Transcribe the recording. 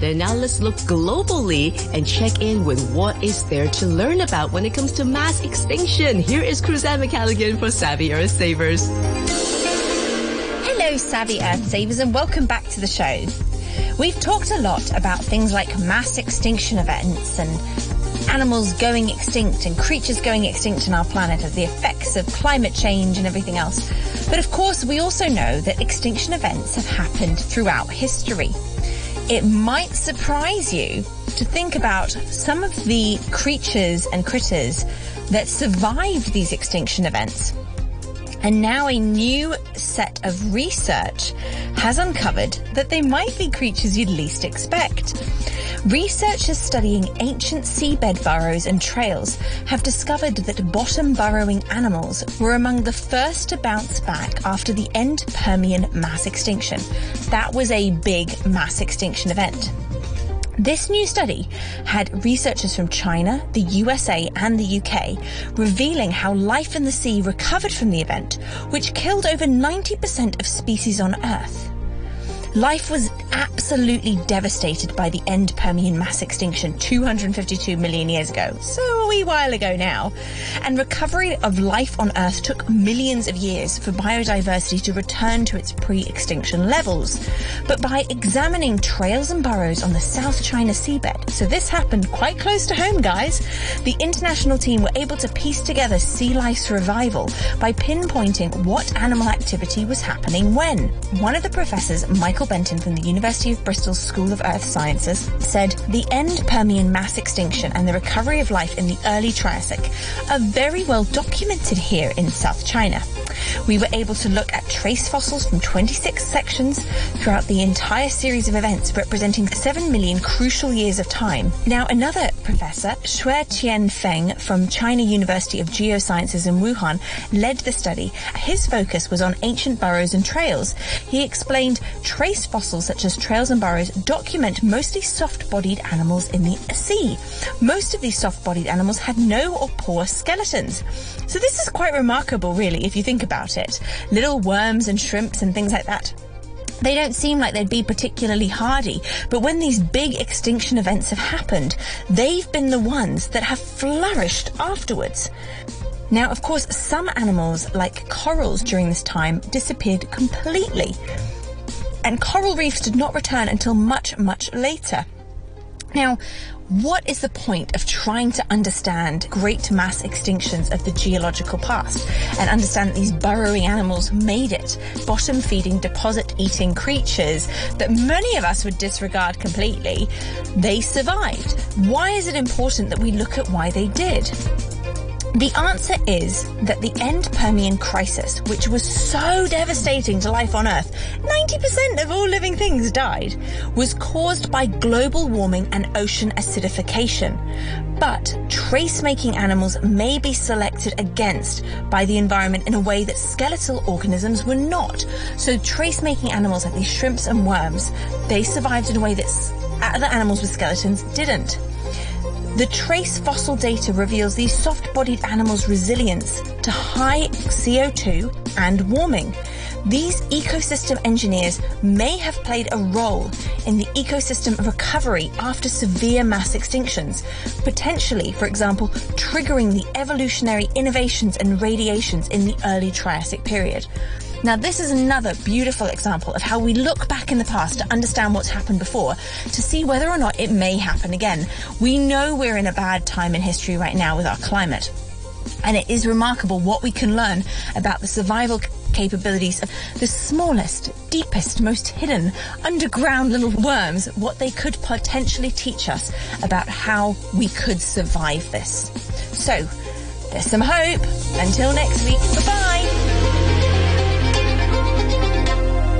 Then now let's look globally and check in with what is there to learn about when it comes to mass extinction. Here is Cruzanne McCalligan for Savvy Earth Savers. Hello, Savvy Earth Savers, and welcome back to the show. We've talked a lot about things like mass extinction events and animals going extinct and creatures going extinct on our planet as the effects of climate change and everything else. But of course, we also know that extinction events have happened throughout history. It might surprise you to think about some of the creatures and critters that survived these extinction events. And now a new set of research has uncovered that they might be creatures you'd least expect. Researchers studying ancient seabed burrows and trails have discovered that bottom burrowing animals were among the first to bounce back after the end Permian mass extinction. That was a big mass extinction event. This new study had researchers from China, the USA, and the UK revealing how life in the sea recovered from the event, which killed over 90% of species on Earth. Life was absolutely devastated by the end Permian mass extinction 252 million years ago, so a wee while ago now. And recovery of life on Earth took millions of years for biodiversity to return to its pre-extinction levels. But by examining trails and burrows on the South China seabed, so this happened quite close to home, guys, the international team were able to piece together sea life's revival by pinpointing what animal activity was happening when. One of the professors, Michael Benton from the University of Bristol School of Earth Sciences, said the end Permian mass extinction and the recovery of life in the early Triassic are very well documented here in South China. We were able to look at trace fossils from 26 sections throughout the entire series of events representing 7 million crucial years of time. Now, another professor, Xue Tian Feng from China University of Geosciences in Wuhan, led the study. His focus was on ancient burrows and trails. He explained trace fossils such as trails and burrows document mostly soft-bodied animals in the sea. Most of these soft-bodied animals had no or poor skeletons. So this is quite remarkable, really, if you think about it. Little worms and shrimps and things like that they don't seem like they'd be particularly hardy. But when these big extinction events have happened, they've been the ones that have flourished afterwards. Now, of course, some animals, like corals during this time, disappeared completely. And coral reefs did not return until much, much later. Now, what is the point of trying to understand great mass extinctions of the geological past and understand that these burrowing animals made it, bottom feeding, deposit eating creatures that many of us would disregard completely? They survived. Why is it important that we look at why they did? The answer is that the end Permian crisis, which was so devastating to life on Earth, 90% of all living things died, was caused by global warming and ocean acidification. But trace-making animals may be selected against by the environment in a way that skeletal organisms were not. So trace-making animals like these shrimps and worms, they survived in a way that other animals with skeletons didn't. The trace fossil data reveals these soft-bodied animals' resilience to high CO2 and warming. These ecosystem engineers may have played a role in the ecosystem recovery after severe mass extinctions, potentially, for example, triggering the evolutionary innovations and radiations in the early Triassic period. Now, this is another beautiful example of how we look back in the past to understand what's happened before, to see whether or not it may happen again. We know we're in a bad time in history right now with our climate. And it is remarkable what we can learn about the survival capabilities of the smallest, deepest, most hidden, underground little worms, what they could potentially teach us about how we could survive this. So, there's some hope. Until next week, bye bye.